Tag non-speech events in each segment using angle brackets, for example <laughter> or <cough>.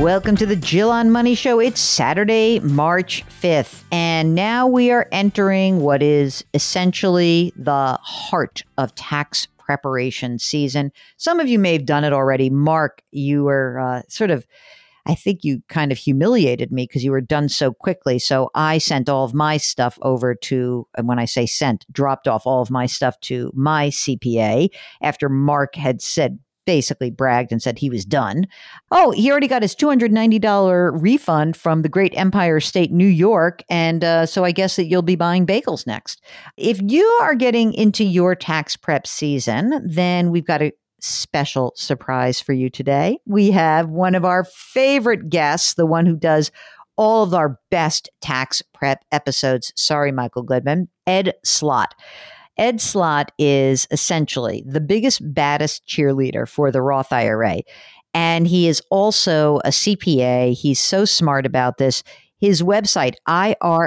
Welcome to the Jill on Money Show. It's Saturday, March 5th, and now we are entering what is essentially the heart of tax preparation season. Some of you may have done it already. Mark, you were uh, sort of. I think you kind of humiliated me because you were done so quickly. So I sent all of my stuff over to, and when I say sent, dropped off all of my stuff to my CPA after Mark had said basically bragged and said he was done. Oh, he already got his $290 refund from the great Empire State New York. And uh, so I guess that you'll be buying bagels next. If you are getting into your tax prep season, then we've got a special surprise for you today. We have one of our favorite guests, the one who does all of our best tax prep episodes. Sorry, Michael Goodman, Ed Slott. Ed Slott is essentially the biggest, baddest cheerleader for the Roth IRA. And he is also a CPA. He's so smart about this his website, irahelp.com.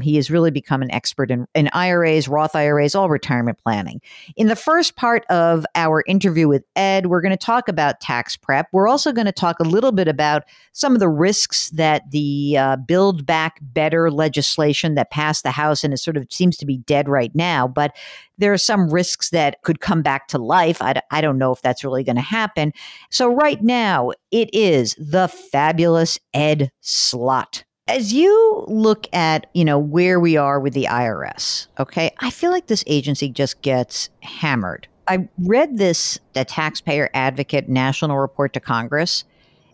He has really become an expert in, in IRAs, Roth IRAs, all retirement planning. In the first part of our interview with Ed, we're going to talk about tax prep. We're also going to talk a little bit about some of the risks that the uh, Build Back Better legislation that passed the House and is sort of seems to be dead right now, but there are some risks that could come back to life. I don't know if that's really going to happen. So, right now, it is the fabulous Ed Slott. As you look at, you know, where we are with the IRS, okay, I feel like this agency just gets hammered. I read this, the Taxpayer Advocate National Report to Congress.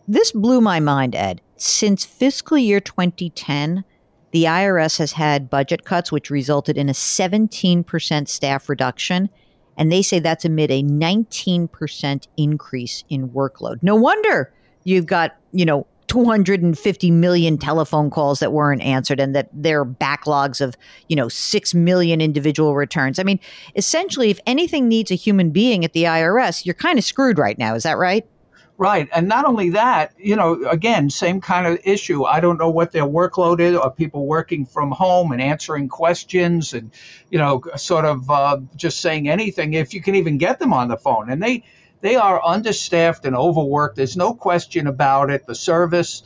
This blew my mind, Ed. Since fiscal year 2010, the IRS has had budget cuts, which resulted in a 17% staff reduction. And they say that's amid a 19% increase in workload. No wonder you've got, you know, 250 million telephone calls that weren't answered and that there are backlogs of, you know, 6 million individual returns. I mean, essentially, if anything needs a human being at the IRS, you're kind of screwed right now. Is that right? Right. And not only that, you know, again, same kind of issue. I don't know what their workload is. Are people working from home and answering questions and, you know, sort of uh, just saying anything if you can even get them on the phone? And they, they are understaffed and overworked. There's no question about it. The service,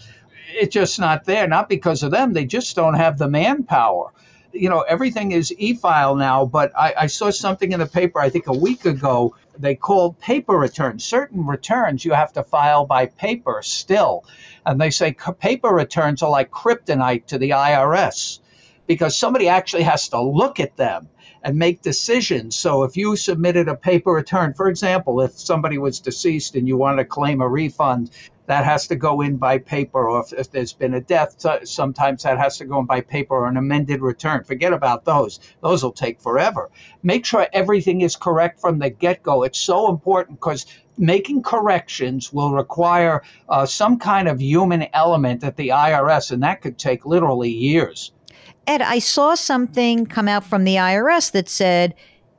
it's just not there. Not because of them, they just don't have the manpower you know everything is e-file now but I, I, saw something in the paper i think a week ago they called paper returns certain returns you have to file by paper still and they say paper returns are like kryptonite to the irs because somebody actually has to look at them and make decisions. So if you submitted a paper return, for example, if somebody was deceased and you wanted to claim a refund, that has to go in by paper, or if, if, there's been a death, sometimes that has to go in by paper or an amended return. Forget about those; those will take forever. Make sure everything is correct from the get-go. It's so important because making corrections will require uh, some kind of human element at the IRS, and that could take literally years. Ed, I saw something come out from the IRS that said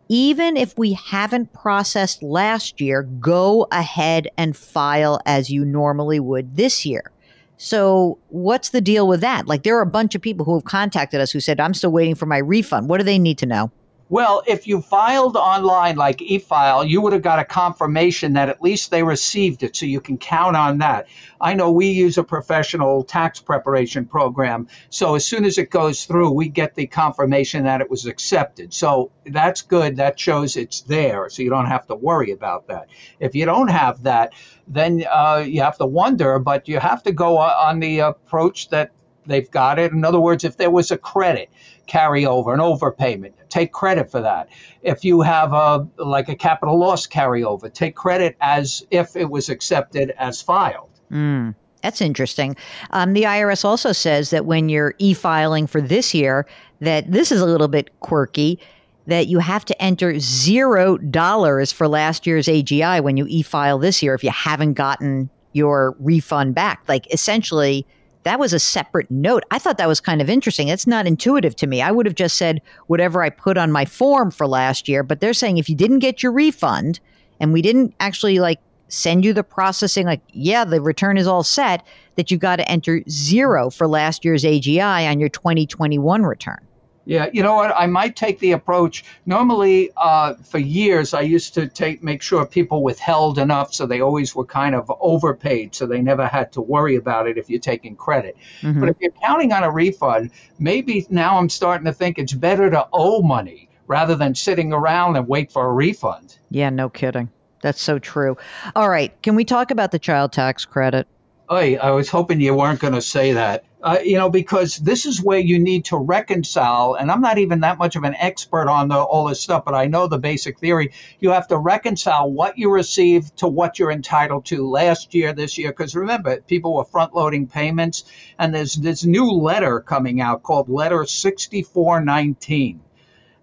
even if we haven't processed last year, go ahead and file as you normally would this year. So, what's the deal with that? Like, there are a bunch of people who have contacted us who said, I'm still waiting for my refund. What do they need to know? Well, if you filed online like e-file, you would have got a confirmation that at least they received it, so you can count on that. I know we use a professional tax preparation program, so as soon as it goes through, we get the confirmation that it was accepted. So that's good. That shows it's there, so you don't have to worry about that. If you don't have that, then uh, you have to wonder, but you have to go on the approach that they've got it. In other words, if there was a credit carryover, an overpayment, take credit for that. If you have a like a capital loss carryover, take credit as if it was accepted as filed. Mm. That's interesting. Um, the IRS also says that when you're e-filing for this year, that this is a little bit quirky. That you have to enter zero dollars for last year's AGI when you e-file this year if you haven't gotten your refund back. Like essentially, that was a separate note. I thought that was kind of interesting. It's not intuitive to me. I would have just said whatever I put on my form for last year, but they're saying if you didn't get your refund and we didn't actually like send you the processing, like, yeah, the return is all set, that you got to enter zero for last year's AGI on your 2021 return. Yeah, you know what? I might take the approach. Normally, uh, for years, I used to take make sure people withheld enough so they always were kind of overpaid, so they never had to worry about it if you're taking credit. Mm-hmm. But if you're counting on a refund, maybe now I'm starting to think it's better to owe money rather than sitting around and wait for a refund. Yeah, no kidding. That's so true. All right, can we talk about the child tax credit? Oy, I was hoping you weren't going to say that. Uh, you know, because this is where you need to reconcile, and I'm not even that much of an expert on the, all this stuff, but I know the basic theory. You have to reconcile what you received to what you're entitled to last year, this year, because remember, people were front loading payments, and there's this new letter coming out called Letter 6419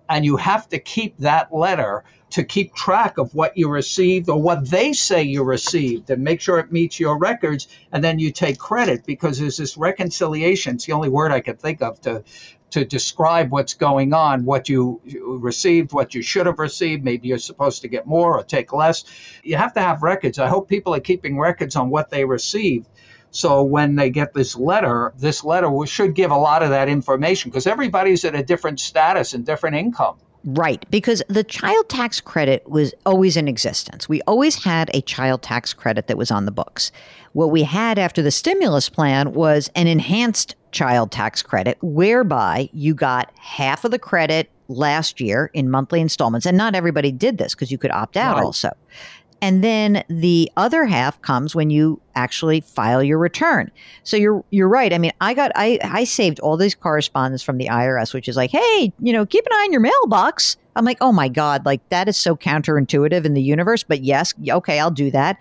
and you have to keep that letter to keep track of what you received or what they say you received and make sure it meets your records. And then you take credit because there's this reconciliation. It's the only word i can think of to to describe what's going on what you received what you should have received. Maybe you're supposed to get more or take less. You have to have records. I hope people are keeping records on what they received so when they get this letter, this letter should give a lot of that information because everybody's at a different status and different income. Right, because the child tax credit was always in existence. We always had a child tax credit that was on the books. What we had after the stimulus plan was an enhanced child tax credit whereby you got half of the credit last year in monthly installments. And not everybody did this because you could opt out right. also. And then the other half comes when you actually file your return. So you're you're right. I mean, I got I I saved all these correspondence from the IRS, which is like, hey, you know, keep an eye on your mailbox. I'm like, oh my God, like that is so counterintuitive in the universe. But yes, okay, I'll do that.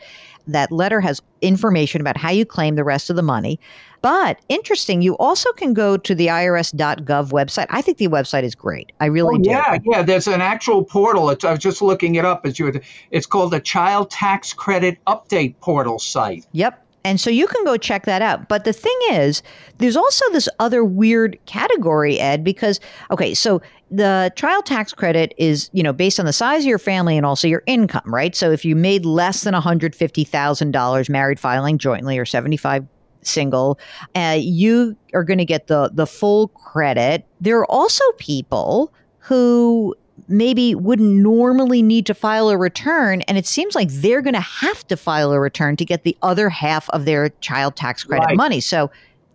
That letter has information about how you claim the rest of the money. But interesting, you also can go to the irs.gov website. I think the website is great. I really oh, do. Yeah, yeah. There's an actual portal. It's, I was just looking it up as you. Were, it's called the Child Tax Credit Update Portal site. Yep. And so you can go check that out. But the thing is, there's also this other weird category, Ed, because, okay, so the child tax credit is, you know, based on the size of your family and also your income, right? So if you made less than $150,000 married filing jointly or 75 single, uh, you are going to get the the full credit. There are also people who maybe wouldn't normally need to file a return and it seems like they're going to have to file a return to get the other half of their child tax credit right. money. So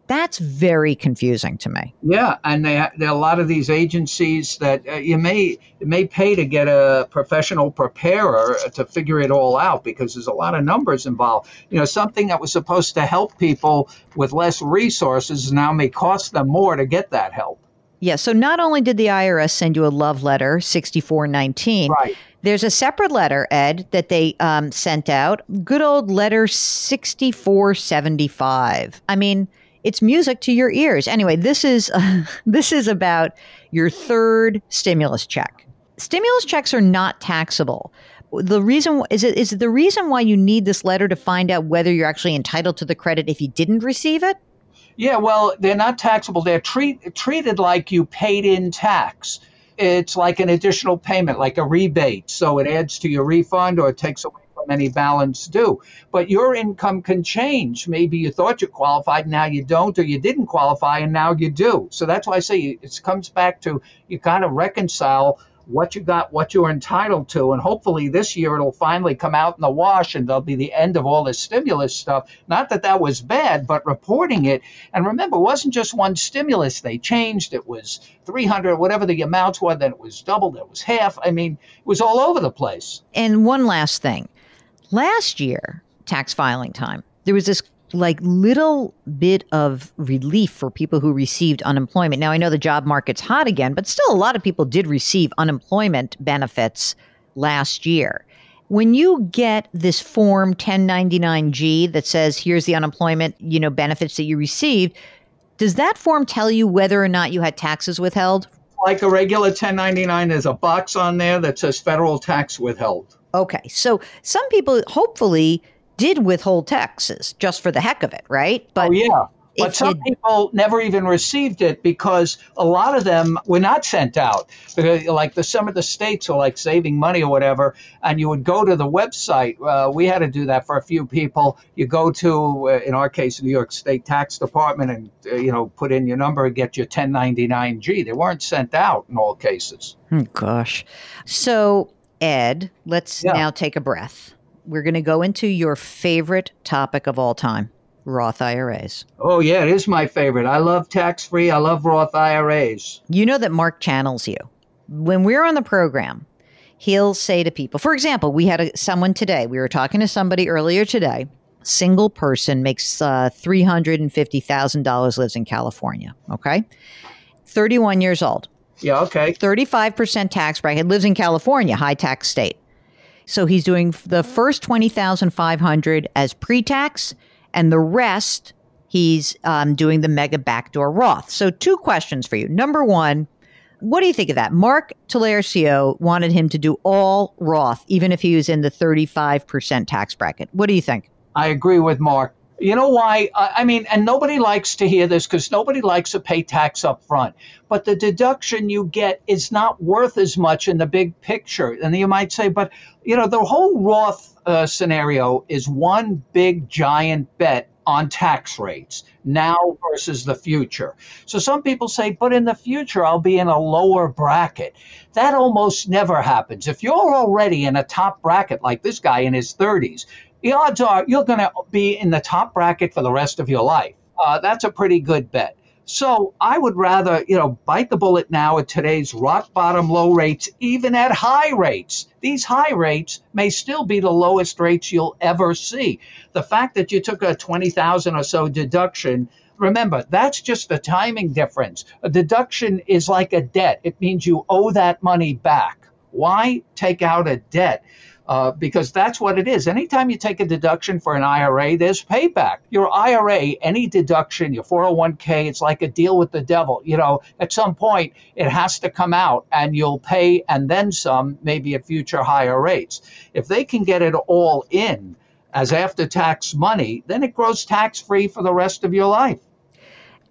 that's very confusing to me. Yeah, and they, there are a lot of these agencies that uh, you may may pay to get a professional preparer to figure it all out because there's a lot of numbers involved. You know, something that was supposed to help people with less resources now may cost them more to get that help. Yeah, so not only did the IRS send you a love letter 6419, right. There's a separate letter, Ed, that they um, sent out. Good old letter 6475. I mean, it's music to your ears. Anyway, this is uh, <laughs> this is about your third stimulus check. Stimulus checks are not taxable. The reason is it is it the reason why you need this letter to find out whether you're actually entitled to the credit if you didn't receive it? Yeah, well, they're not taxable. They're treat, treated like you paid in tax. It's like an additional payment, like a rebate. So it adds to your refund or it takes away from any balance due. But your income can change. Maybe you thought you qualified, now you don't, or you didn't qualify, and now you do. So that's why I say it comes back to you kind of reconcile what you got, what you're entitled to. And hopefully this year it'll finally come out in the wash and there'll be the end of all this stimulus stuff. Not that that was bad, but reporting it. And remember, it wasn't just one stimulus they changed. It was 300, whatever the amounts were, then it was doubled, it was half. I mean, it was all over the place. And one last thing Last year, tax filing time, there was this like little bit of relief for people who received unemployment. Now I know the job market's hot again, but still a lot of people did receive unemployment benefits last year. When you get this form 1099G that says here's the unemployment, you know, benefits that you received, does that form tell you whether or not you had taxes withheld? Like a regular 1099, there's a box on there that says federal tax withheld. Okay. So some people, hopefully, did withhold taxes just for the heck of it, right? But oh, yeah. But some you, people never even received it because a lot of them were not sent out. Because, like the, some of the states are like saving money or whatever, and you would go to the website. Uh, we had to do that for a few people. You go to, uh, in our case, New York State Tax Department, and uh, you know put in your number and get your 1099-G. They weren't sent out in all cases. Oh, gosh. So Ed, let's yeah. now take a breath. We're going to go into your favorite topic of all time Roth IRAs. Oh, yeah, it is my favorite. I love tax free. I love Roth IRAs. You know that Mark channels you. When we're on the program, he'll say to people, for example, we had a, someone today, we were talking to somebody earlier today, single person makes uh, $350,000, lives in California, okay? 31 years old. Yeah, okay. 35% tax bracket, lives in California, high tax state. So he's doing the first 20,500 as pre-tax and the rest he's um, doing the mega backdoor Roth. So two questions for you. Number one, what do you think of that? Mark Talercio wanted him to do all Roth, even if he was in the 35% tax bracket. What do you think? I agree with Mark. You know why? I mean, and nobody likes to hear this because nobody likes to pay tax up front. But the deduction you get is not worth as much in the big picture. And you might say, but, you know, the whole Roth uh, scenario is one big giant bet on tax rates now versus the future. So some people say, but in the future, I'll be in a lower bracket. That almost never happens. If you're already in a top bracket, like this guy in his 30s, the odds are you're going to be in the top bracket for the rest of your life. Uh, that's a pretty good bet. So I would rather, you know, bite the bullet now at today's rock bottom low rates, even at high rates. These high rates may still be the lowest rates you'll ever see. The fact that you took a 20,000 or so deduction, remember, that's just the timing difference. A deduction is like a debt. It means you owe that money back. Why take out a debt? Uh, because that's what it is. Anytime you take a deduction for an IRA, there's payback. Your IRA, any deduction, your 401k, it's like a deal with the devil. You know, at some point, it has to come out and you'll pay and then some, maybe at future higher rates. If they can get it all in as after tax money, then it grows tax free for the rest of your life.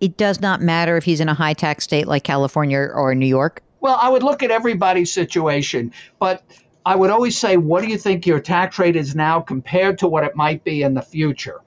It does not matter if he's in a high tax state like California or New York. Well, I would look at everybody's situation, but I would always say, what do you think your tax rate is now compared to what it might be in the future?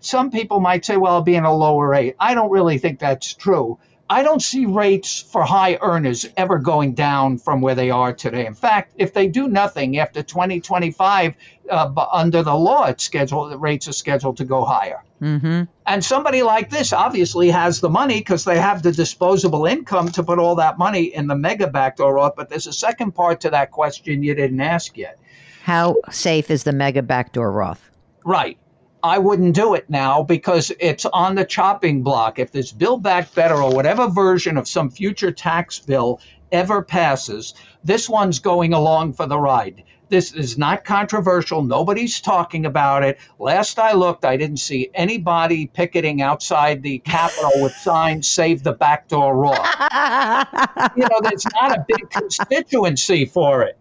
Some people might say, well, I'll be in a lower rate. I don't really think that's true. I don't see rates for high earners ever going down from where they are today. In fact, if they do nothing after 2025, uh, under the law, it's scheduled, the rates are scheduled to go higher. Mm-hmm. And somebody like this obviously has the money because they have the disposable income to put all that money in the mega backdoor Roth. But there's a second part to that question you didn't ask yet. How safe is the mega backdoor Roth? Right. I wouldn't do it now because it's on the chopping block. If this Build Back Better or whatever version of some future tax bill ever passes, this one's going along for the ride. This is not controversial. Nobody's talking about it. Last I looked, I didn't see anybody picketing outside the Capitol with signs "Save the Backdoor Roth." <laughs> you know, there's not a big constituency for it.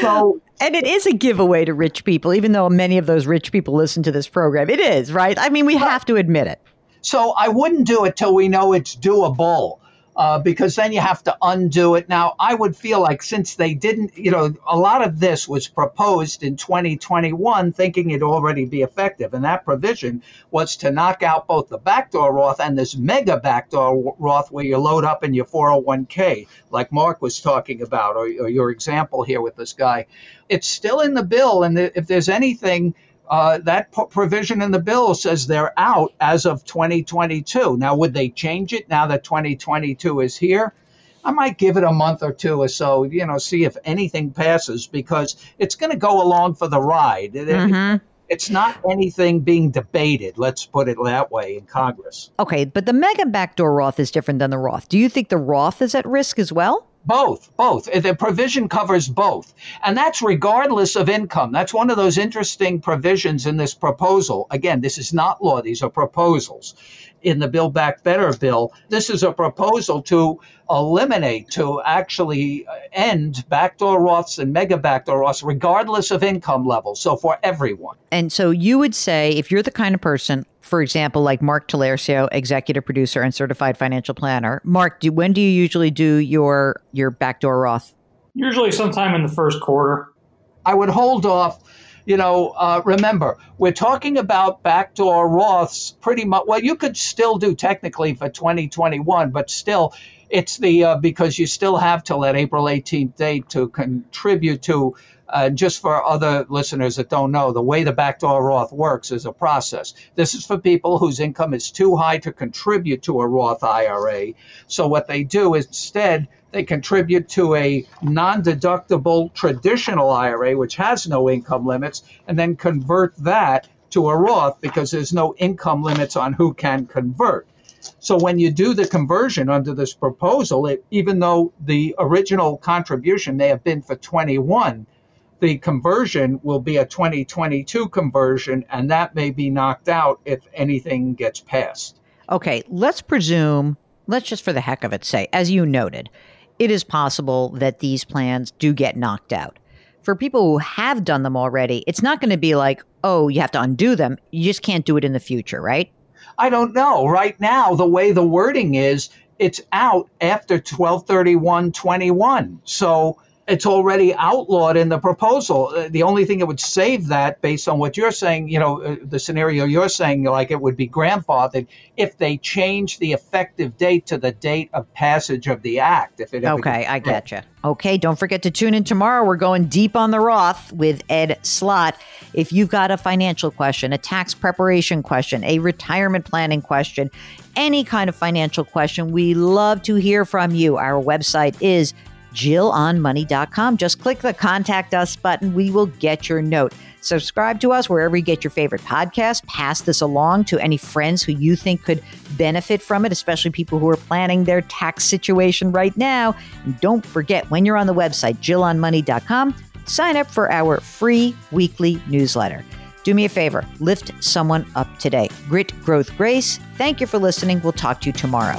So, and it is a giveaway to rich people, even though many of those rich people listen to this program. It is, right? I mean, we have to admit it. So I wouldn't do it till we know it's doable uh, because then you have to undo it. Now, I would feel like since they didn't, you know, a lot of this was proposed in 2021 thinking it'd already be effective. And that provision was to knock out both the backdoor Roth and this mega backdoor Roth where you load up in your 401k, like Mark was talking about, or, or your example here with this guy. It's still in the bill. And if there's anything, uh, that provision in the bill says they're out as of 2022. Now, would they change it now that 2022 is here? I might give it a month or two or so, you know, see if anything passes because it's going to go along for the ride. Mm-hmm. It's not anything being debated, let's put it that way, in Congress. Okay, but the mega backdoor Roth is different than the Roth. Do you think the Roth is at risk as well? Both, both. Uh, the provision covers both. And that's regardless of income. That's one of those interesting provisions in this proposal. Again, this is not law, these are proposals in the Build Back Better bill. This is a proposal to eliminate, to actually uh, end backdoor Roths and mega backdoor Roths, regardless of income level. So for everyone. And so you would say, if you're the kind of person, for example, like Mark Talercio, executive producer and certified financial planner. Mark, do, when do you usually do your your backdoor Roth? Usually, sometime in the first quarter. I would hold off you know, uh, remember, we're talking about backdoor Roths pretty much. Well, you could still do technically for 2021, but still, it's the uh, because you still have till that April 18th date to contribute to. Uh, just for other listeners that don't know, the way the backdoor Roth works is a process. This is for people whose income is too high to contribute to a Roth IRA. So what they do is instead they contribute to a non deductible traditional IRA, which has no income limits, and then convert that to a Roth because there's no income limits on who can convert. So when you do the conversion under this proposal, it, even though the original contribution may have been for 21, the conversion will be a 2022 conversion, and that may be knocked out if anything gets passed. Okay, let's presume, let's just for the heck of it say, as you noted, it is possible that these plans do get knocked out. For people who have done them already, it's not going to be like, oh, you have to undo them. You just can't do it in the future, right? I don't know. Right now, the way the wording is, it's out after 123121. So it's already outlawed in the proposal. Uh, the only thing that would save that, based on what you're saying, you know, uh, the scenario you're saying, like it would be grandfathered if they change the effective date to the date of passage of the act. If it okay, I get you. Okay, don't forget to tune in tomorrow. We're going deep on the Roth with Ed Slott. If you've got a financial question, a tax preparation question, a retirement planning question, any kind of financial question, we love to hear from you. Our website is JillOnMoney.com. Just click the contact us button. We will get your note. Subscribe to us wherever you get your favorite podcast. Pass this along to any friends who you think could benefit from it, especially people who are planning their tax situation right now. And don't forget, when you're on the website, JillOnMoney.com, sign up for our free weekly newsletter. Do me a favor, lift someone up today. Grit, growth, grace. Thank you for listening. We'll talk to you tomorrow.